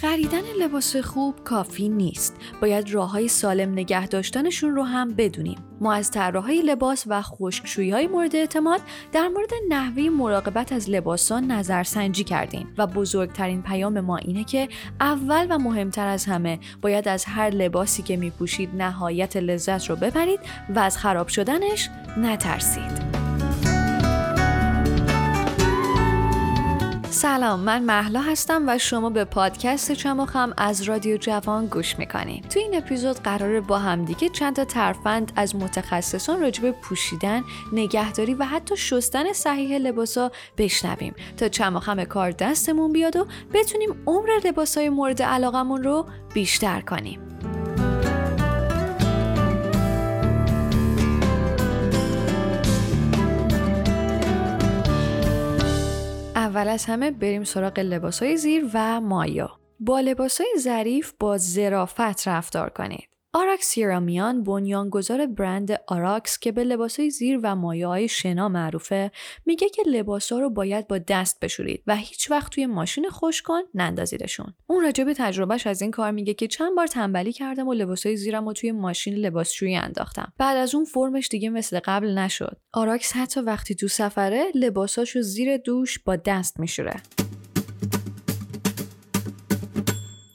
خریدن لباس خوب کافی نیست. باید راه های سالم نگه داشتنشون رو هم بدونیم. ما از طراحهای لباس و خشکشویی های مورد اعتماد در مورد نحوه مراقبت از لباسان نظرسنجی کردیم و بزرگترین پیام ما اینه که اول و مهمتر از همه باید از هر لباسی که میپوشید نهایت لذت رو ببرید و از خراب شدنش نترسید. سلام من محلا هستم و شما به پادکست چماخم از رادیو جوان گوش می‌کنید تو این اپیزود قراره با همدیگه چند تا ترفند از متخصصان راجب پوشیدن نگهداری و حتی شستن صحیح لباسا بشنویم تا چماخم کار دستمون بیاد و بتونیم عمر لباسای مورد علاقمون رو بیشتر کنیم. اول از همه بریم سراغ لباسهای زیر و مایو. با لباسهای ظریف با ظرافت رفتار کنید. آراکس سیرامیان بنیانگذار برند آراکس که به لباسهای زیر و مایو های شنا معروفه میگه که لباسا رو باید با دست بشورید و هیچ وقت توی ماشین خشک کن نندازیدشون. اون راجع به تجربهش از این کار میگه که چند بار تنبلی کردم و لباسهای زیرم رو توی ماشین لباسشویی انداختم. بعد از اون فرمش دیگه مثل قبل نشد. آراکس حتی وقتی تو سفره لباساشو زیر دوش با دست میشوره.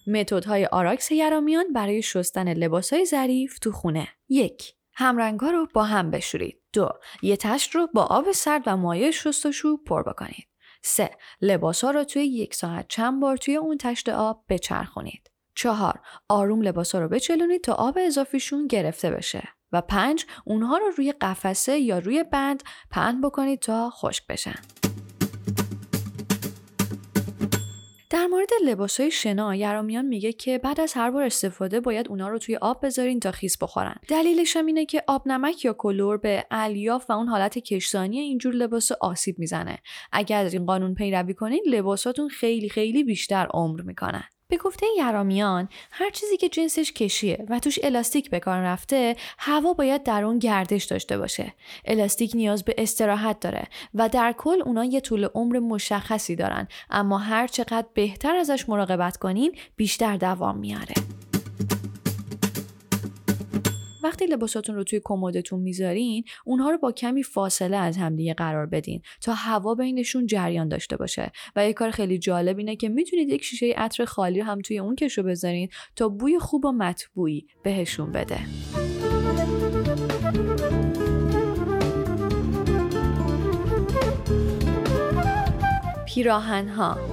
متدهای آراکس یرامیان برای شستن لباسهای ظریف تو خونه. یک همرنگا رو با هم بشورید. دو یه تشت رو با آب سرد و مایع شستشو پر بکنید. سه لباس ها رو توی یک ساعت چند بار توی اون تشت آب بچرخونید. چهار آروم لباس ها رو بچلونید تا آب اضافیشون گرفته بشه. و پنج اونها رو روی قفسه یا روی بند پهن بکنید تا خشک بشن. در مورد های شنا یرامیان میگه که بعد از هر بار استفاده باید اونا رو توی آب بذارین تا خیس بخورن. دلیلش هم اینه که آب نمک یا کلور به الیاف و اون حالت کشتانی اینجور لباس آسیب می‌زنه. اگر از این قانون پیروی کنین لباساتون خیلی خیلی بیشتر عمر می‌کنن. به گفته یرامیان هر چیزی که جنسش کشیه و توش الاستیک به کار رفته هوا باید در اون گردش داشته باشه. الاستیک نیاز به استراحت داره و در کل اونا یه طول عمر مشخصی دارن اما هر چقدر بهتر ازش مراقبت کنین بیشتر دوام میاره. وقتی لباساتون رو توی کمدتون می‌ذارین اونها رو با کمی فاصله از همدیگه قرار بدین تا هوا بینشون جریان داشته باشه. و یه کار خیلی جالب اینه که می‌تونید یک شیشه عطر خالی هم توی اون کشو بذارین تا بوی خوب و مطبوعی بهشون بده. پیراهن ها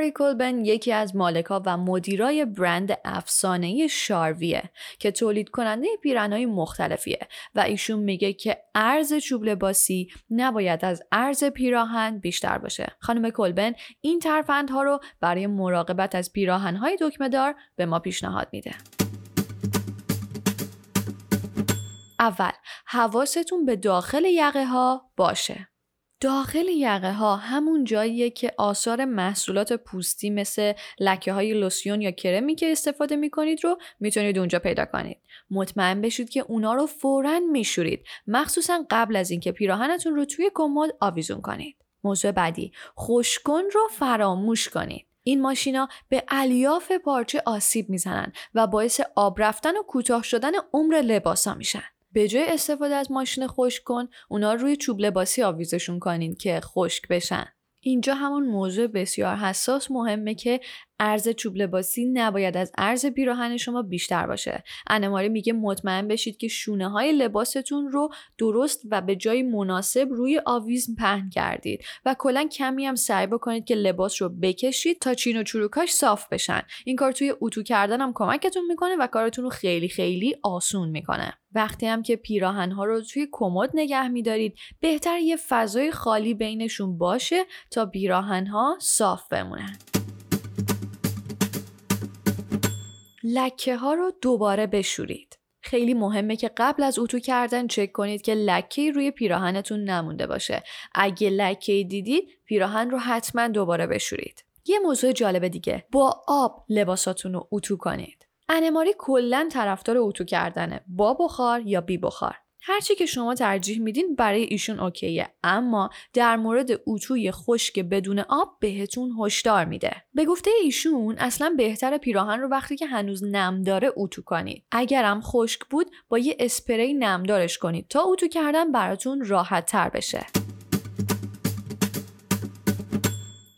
ماری کولبن یکی از مالکا و مدیرای برند افسانه شارویه که تولید کننده پیرنهای مختلفیه و ایشون میگه که ارز چوب لباسی نباید از ارز پیراهن بیشتر باشه. خانم کلبن این ترفندها رو برای مراقبت از پیراهنهای دکمه دار به ما پیشنهاد میده. اول حواستون به داخل یقه ها باشه. داخل یقه ها همون جاییه که آثار محصولات پوستی مثل لکه های لوسیون یا کرمی که استفاده می کنید رو می‌تونید اونجا پیدا کنید. مطمئن بشید که اونا رو فورا میشورید مخصوصا قبل از اینکه پیراهنتون رو توی کمد آویزون کنید. موضوع بعدی خوشکن رو فراموش کنید. این ماشینا به الیاف پارچه آسیب می‌زنن و باعث آب رفتن و کوتاه شدن عمر لباسا میشن. به جای استفاده از ماشین خشک کن اونا روی چوب لباسی آویزشون کنین که خشک بشن. اینجا همون موضوع بسیار حساس مهمه که ارز چوب لباسی نباید از ارز پیراهن شما بیشتر باشه. انماری میگه مطمئن بشید که شونه های لباستون رو درست و به جای مناسب روی آویز پهن کردید و کلا کمی هم سعی بکنید که لباس رو بکشید تا چین و چروکاش صاف بشن. این کار توی اتو کردن هم کمکتون می‌کنه و کارتون رو خیلی خیلی آسون می‌کنه. وقتی هم که پیراهن ها رو توی کمد نگه میدارید بهتر یه فضای خالی بینشون باشه تا پیراهن ها صاف بمونن. لکه ها رو دوباره بشورید. خیلی مهمه که قبل از اتو کردن چک کنید که لکه روی پیراهنتون نمونده باشه. اگه لکه دیدید پیراهن رو حتما دوباره بشورید. یه موضوع جالب دیگه با آب لباساتون رو اتو کنید. انماری کلا طرفدار اتو کردنه با بخار یا بی بخار. هرچی که شما ترجیح میدین برای ایشون اوکیه. اما در مورد اتوی خشک بدون آب بهتون هشدار میده. به گفته ایشون اصلا بهتر پیراهن رو وقتی که هنوز نم داره اتو کنید. اگرم خشک بود با یه اسپری نمدارش کنید تا اتو کردن براتون راحت تر بشه.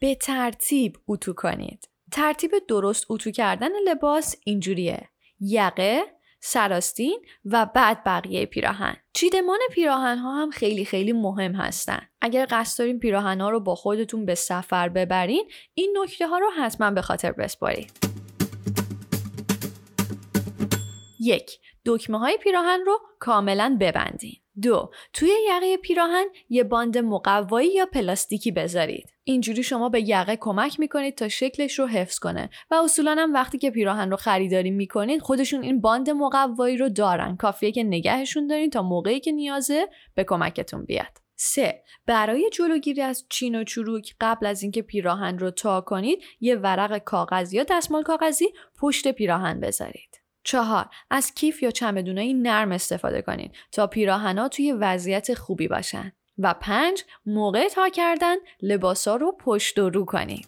به ترتیب اتو کنید. ترتیب درست اتو کردن لباس اینجوریه. یقه سراستین و بعد بقیه پیراهن. چیدمان پیراهن ها هم خیلی خیلی مهم هستن. اگر قصد دارین پیراهن ها رو با خودتون به سفر ببرین این نکته ها رو حتما به خاطر بسپارید یک دکمه های پیراهن رو کاملا ببندین. دو توی یقه پیراهن یه باند مقوایی یا پلاستیکی بذارید. اینجوری شما به یقه کمک می‌کنید تا شکلش رو حفظ کنه و اصولا هم وقتی که پیراهن رو خریداری می‌کنید خودشون این باند مقوایی رو دارن کافیه که نگهشون دارین تا موقعی که نیازه به کمکتون بیاد 3. برای جلوگیری از چین و چروک قبل از اینکه پیراهن رو تا کنید یه ورق کاغذی یا دستمال کاغذی پشت پیراهن بذارید. چهار از کیف یا چمدونایی نرم استفاده کنید تا پیراهنا توی وضعیت خوبی باشن و پنج موقع تا کردن لباسا رو پشت و رو کنید.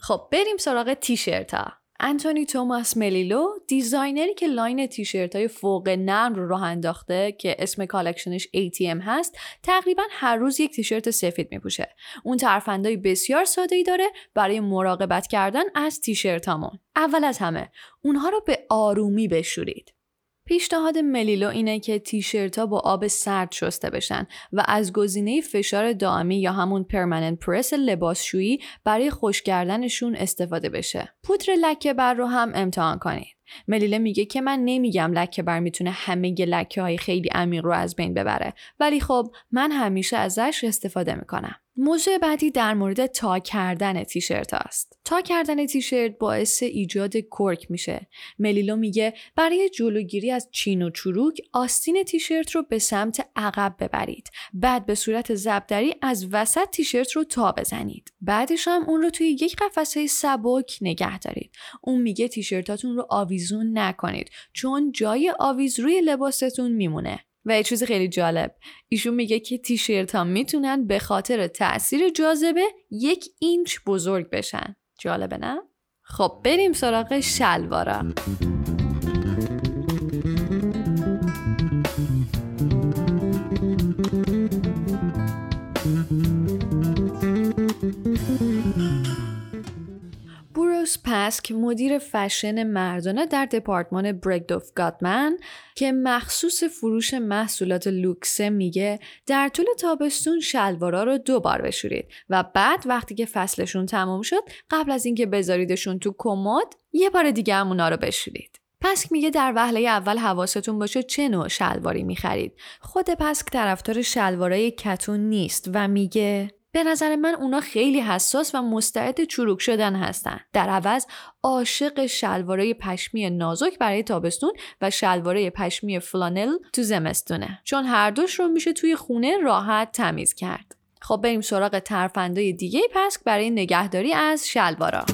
خب بریم سراغ تیشرت ها انتونی توماس ملیلو designer ی که line تیشرت های فوق نرم رو راه انداخته که اسم collection ش ATM هست تقریبا هر روز یک تیشرت سفید میپوشه. اون ترفندهای بسیار ساده ای داره برای مراقبت کردن از تیشرتامون اول از همه اونها رو به آرومی بشورید. پیشنهاد ملیلو اینه که تیشرت ها با آب سرد شسته بشن و از گزینه فشار دائمی یا همون permanent press لباسشویی برای خشک کردنشون استفاده بشه. پودر لکه بر رو هم امتحان کنید. ملیله میگه که من نمیگم لکه بر می‌تونه همه لکه های خیلی عمیق رو از بین ببره ولی خب من همیشه ازش استفاده می‌کنم. موضوع بعدی در مورد تا کردن تیشرت است. تا کردن تیشرت باعث ایجاد کرک میشه. ملیلو میگه برای جلوگیری از چین و چروک آستین تیشرت رو به سمت عقب ببرید. بعد به صورت زبدری از وسط تیشرت رو تا بزنید. بعدش هم اون رو توی یک قفسه سبک نگه دارید. اون میگه تیشرتاتون رو آویزون نکنید چون جای آویز روی لباستون میمونه. و یه چیز خیلی جالب ایشون میگه که تیشرت ها می‌تونن به خاطر تاثیر جاذبه یک اینچ بزرگ بشن جالبه نه؟ خب بریم سراغ شلوارا پسک مدیر فشن مردانه در دپارتمان برگدوف گاتمن که مخصوص فروش محصولات لوکسه میگه در طول تابستون شلوارا رو دو بار بشورید و بعد وقتی که فصلشون تمام شد قبل از اینکه بذاریدشون تو کمد یه بار دیگه هم اونا رو بشورید پسک میگه در وهله اول حواستون باشه چه نوع شلواری می‌خرید. خود پسک طرفدار شلوارای کتون نیست و میگه به نظر من اونا خیلی حساس و مستعد چروک شدن هستن. در عوض عاشق شلوارای پشمی نازک برای تابستون و شلوارای پشمی فلانل تو زمستونه. چون هر دوش رو میشه توی خونه راحت تمیز کرد. خب بریم سراغ ترفندای دیگه پسک برای نگهداری از شلوارا.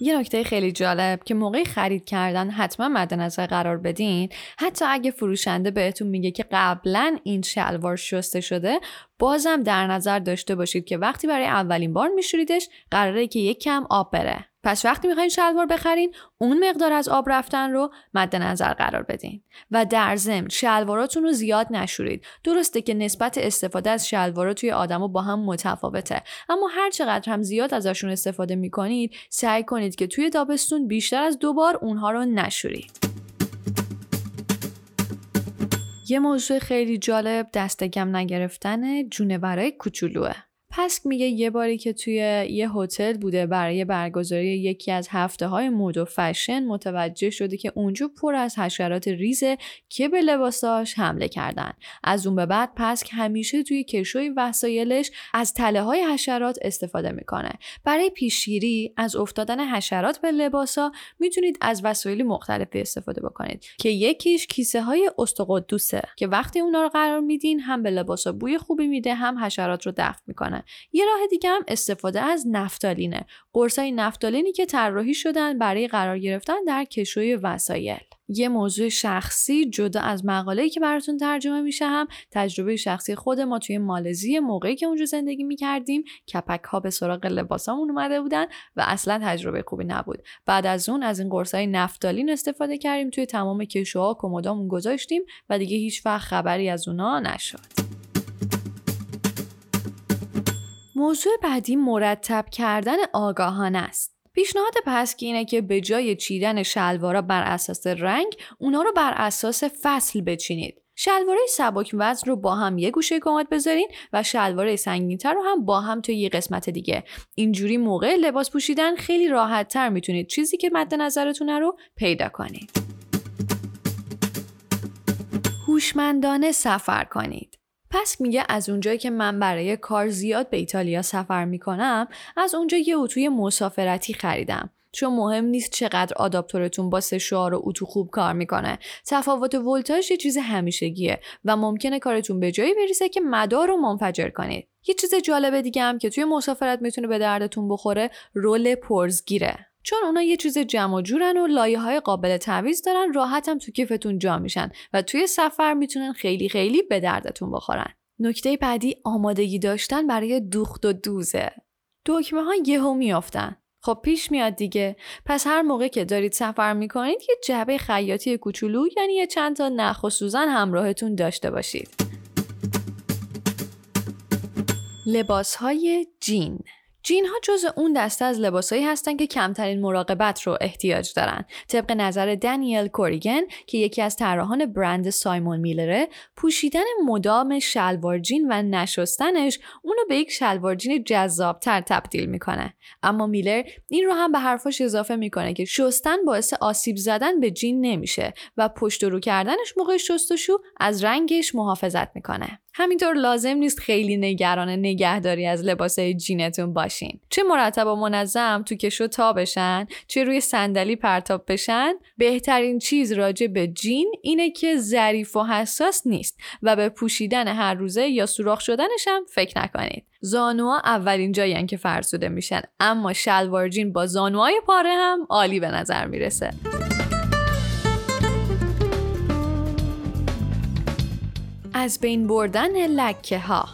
یه نکته خیلی جالب که موقع خرید کردن حتما مد نظر قرار بدین. حتی اگه فروشنده بهتون میگه که قبلا این شلوار شسته شده بازم در نظر داشته باشید که وقتی برای اولین بار میشوریدش قراره که یک کم آب بره. پس وقتی می‌خواین شلوار بخرین اون مقدار از آب رفتن رو مد نظر قرار بدین و در ضمن شلواراتون رو زیاد نشورید. درسته که نسبت استفاده از شلوارا توی آدمو با هم متفاوته اما هر چقدر هم زیاد ازشون استفاده می‌کنید سعی کنید که توی تابستون بیشتر از دو بار اونها رو نشورید. یه موضوع خیلی جالب دستگم نگرفتن جونورای کوچولوه. پسک میگه یه باری که توی یه هتل بوده برای برگزاری یکی از هفته های مود و فشن متوجه شده که اونجا پر از حشرات ریزه که به لباساش حمله کردن. از اون به بعد پسک همیشه توی کشوی وسایلش از تله های حشرات استفاده می‌کنه. برای پیشگیری از افتادن حشرات به لباسا می‌تونید از وسایل مختلفی استفاده بکنید که یکیش کیسه های استقدوسه که وقتی اونا رو قرار میدین هم به لباسا بوی خوبی میده هم حشرات رو دفع می‌کنه. یه راه دیگه هم استفاده از نفتالینه. قرصای نفتالینی که طراحی شدن برای قرار گرفتن در کشوی وسایل. یه موضوع شخصی جدا از مقاله‌ای که براتون ترجمه میشه هم تجربه شخصی خود ما توی مالزی موقعی که اونجا زندگی می‌کردیم. کپک ها به سراغ لباسامون اومده بودن و اصلا تجربه خوبی نبود. بعد از اون از این قرصای نفتالین استفاده کردیم توی تمام کشوها کمدامون گذاشتیم و دیگه هیچ وقت خبری از اونا نشد. موضوع بعدی مرتب کردن آگاهانه است. پیشنهاد پسکی اینه که به جای چیدن شلوارا بر اساس رنگ اونا رو بر اساس فصل بچینید. شلواره سبک وزن رو با هم یه گوشه کمد بذارین و شلواره سنگینتر رو هم با هم توی یه قسمت دیگه. اینجوری موقع لباس پوشیدن خیلی راحت تر می‌تونید چیزی که مد نظرتونه رو پیدا کنید. هوشمندانه سفر کنید. پس میگه از اونجایی که من برای کار زیاد به ایتالیا سفر می‌کنم از اونجا یه اتوی مسافرتی خریدم. چون مهم نیست چقدر آداپتورتون با سشوار و اتو خوب کار می‌کنه. تفاوت ولتاژ یه چیز همیشگیه و ممکنه کارتون به جایی بریسه که مدار رو منفجر کنید. یه چیز جالب دیگه هم که توی مسافرت می‌تونه به دردتون بخوره رول پرزگیره. چون اونا یه چیز جمع جورن و لایه های قابل تعویض دارن راحت هم تو کیفتون جا میشن و توی سفر می‌تونن خیلی خیلی به دردتون بخورن. نکته بعدی آمادگی داشتن برای دوخت و دوزه. دکمه ها یهو میافتن. خب پیش میاد دیگه پس هر موقع که دارید سفر می‌کنید یه جعبه خیاطی کوچولو یعنی یه چند تا نخ و سوزن همراهتون داشته باشید لباس های جین جین ها جز اون دسته از لباسایی هستن که کمترین مراقبت رو احتیاج دارن. طبق نظر دانیل کوریگن که یکی از طراحان برند سایمون میلره، پوشیدن مدام شلوار جین و نشستنش اونو به یک شلوار جین جذابتر تبدیل می‌کنه. اما میلر این رو هم به حرفاش اضافه می‌کنه که شستن باعث آسیب زدن به جین نمیشه و پشت رو کردنش موقع شستشو از رنگش محافظت می‌کنه. همینطور لازم نیست خیلی نگران نگهداری از لباسای جینتون باشین. چه مرتب و منظم تو کشو تا بشن چه روی صندلی پرتاب بشن بهترین چیز راجع به جین اینه که ظریف و حساس نیست و به پوشیدن هر روزه یا سوراخ شدنش هم فکر نکنید. زانوها اولین جایی که فرسوده میشن اما شلوار جین با زانوهای پاره هم عالی به نظر می‌رسه. از بین بردن لکه ها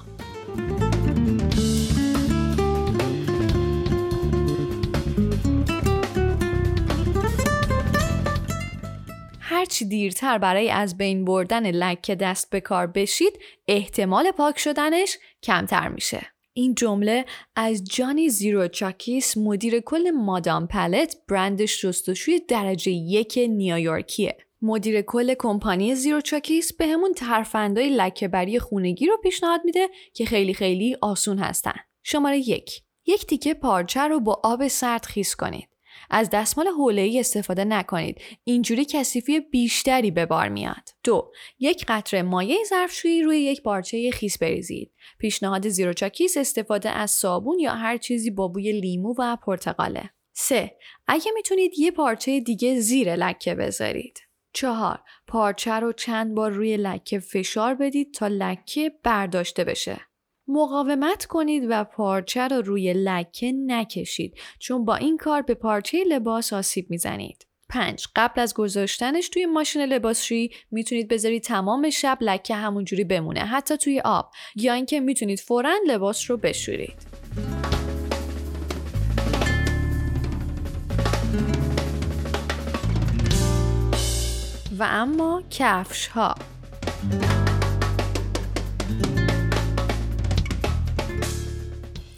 هرچی دیرتر برای از بین بردن لکه دست به کار بشید احتمال پاک شدنش کمتر میشه. این جمله از جانی زیرو چاکیس مدیر کل مادام پلت برند شستشوی درجه یک نیویورکیه. مدیر کل کمپانی زیرو چاکیس به همون ترفندای لکهبری خونگی رو پیشنهاد میده که خیلی خیلی آسون هستن. شماره یک یک تیکه پارچه رو با آب سرد خیس کنید. از دستمال ای استفاده نکنید. اینجوری کثیفی بیشتری به بار میاد. دو، یک قطره مایع ظرفشویی روی یک پارچه خیس بریزید. پیشنهاد زیرو چاکیس استفاده از صابون یا هر چیزی با بوی لیمو و پرتقاله. سه، اگه می‌تونید یه پارچه دیگه زیر لکه بذارید. چهار پارچه رو چند بار روی لکه فشار بدید تا لکه برداشته بشه. مقاومت کنید و پارچه رو روی لکه نکشید چون با این کار به پارچه لباس آسیب می‌زنید. 5. قبل از گذاشتنش توی ماشین لباسشویی می‌تونید بذارید تمام شب لکه همونجوری بمونه حتی توی آب یا اینکه می‌تونید فورا لباس رو بشورید. و اما کفش ها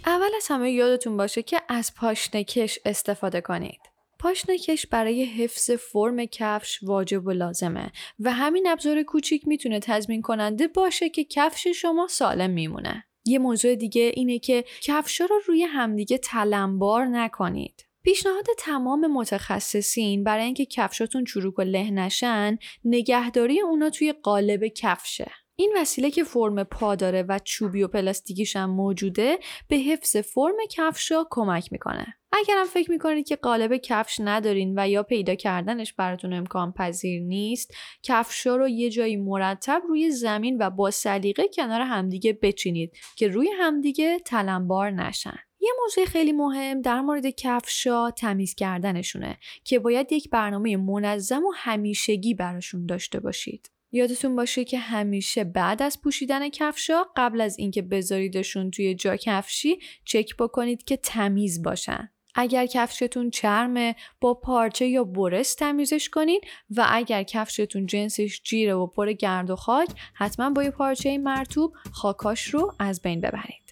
اول از همه یادتون باشه که از پاشنکش استفاده کنید. پاشنکش برای حفظ فرم کفش واجب و لازمه و همین ابزار کوچیک می‌تونه تضمین کننده باشه که کفش شما سالم میمونه. یه موضوع دیگه اینه که کفشا رو روی همدیگه تلمبار نکنید. پیشنهاد تمام متخصصین برای اینکه کفشاتون چروک و له نشن نگهداری اونا توی قالب کفشه این وسیله که فرم پا داره و چوبی و پلاستیکیش هم موجوده به حفظ فرم کفشا کمک می‌کنه. اگرم فکر می‌کنید که قالب کفش ندارین و یا پیدا کردنش براتون امکان پذیر نیست کفشا رو یه جایی مرتب روی زمین و با سلیقه کنار همدیگه بچینید که روی همدیگه تلمبار نشن یه موضوع خیلی مهم در مورد کفشا تمیز کردنشونه که باید یک برنامه منظم و همیشگی براشون داشته باشید. یادتون باشه که همیشه بعد از پوشیدن کفشا قبل از اینکه بذاریدشون توی جا کفشی چک بکنید که تمیز باشن. اگر کفشتون چرمه با پارچه یا برس تمیزش کنین و اگر کفشتون جنسش جیره و پر گرد و خاک حتما با یه پارچه مرتوب خاکاش رو از بین ببرید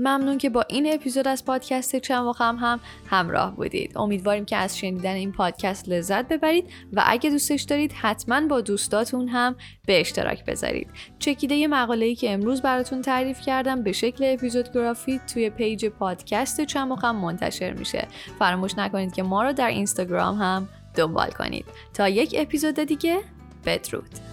ممنون که با این اپیزود از پادکست چند وقم هم همراه بودید. امیدواریم که از شنیدن این پادکست لذت ببرید و اگه دوستش دارید حتما با دوستاتون هم به اشتراک بذارید. چکیده یه مقاله ای که امروز براتون تعریف کردم به شکل اپیزود گرافی توی پیج پادکست چند منتشر میشه. فراموش نکنید که ما رو در اینستاگرام هم دنبال کنید. تا یک اپیزود دیگه بدرود.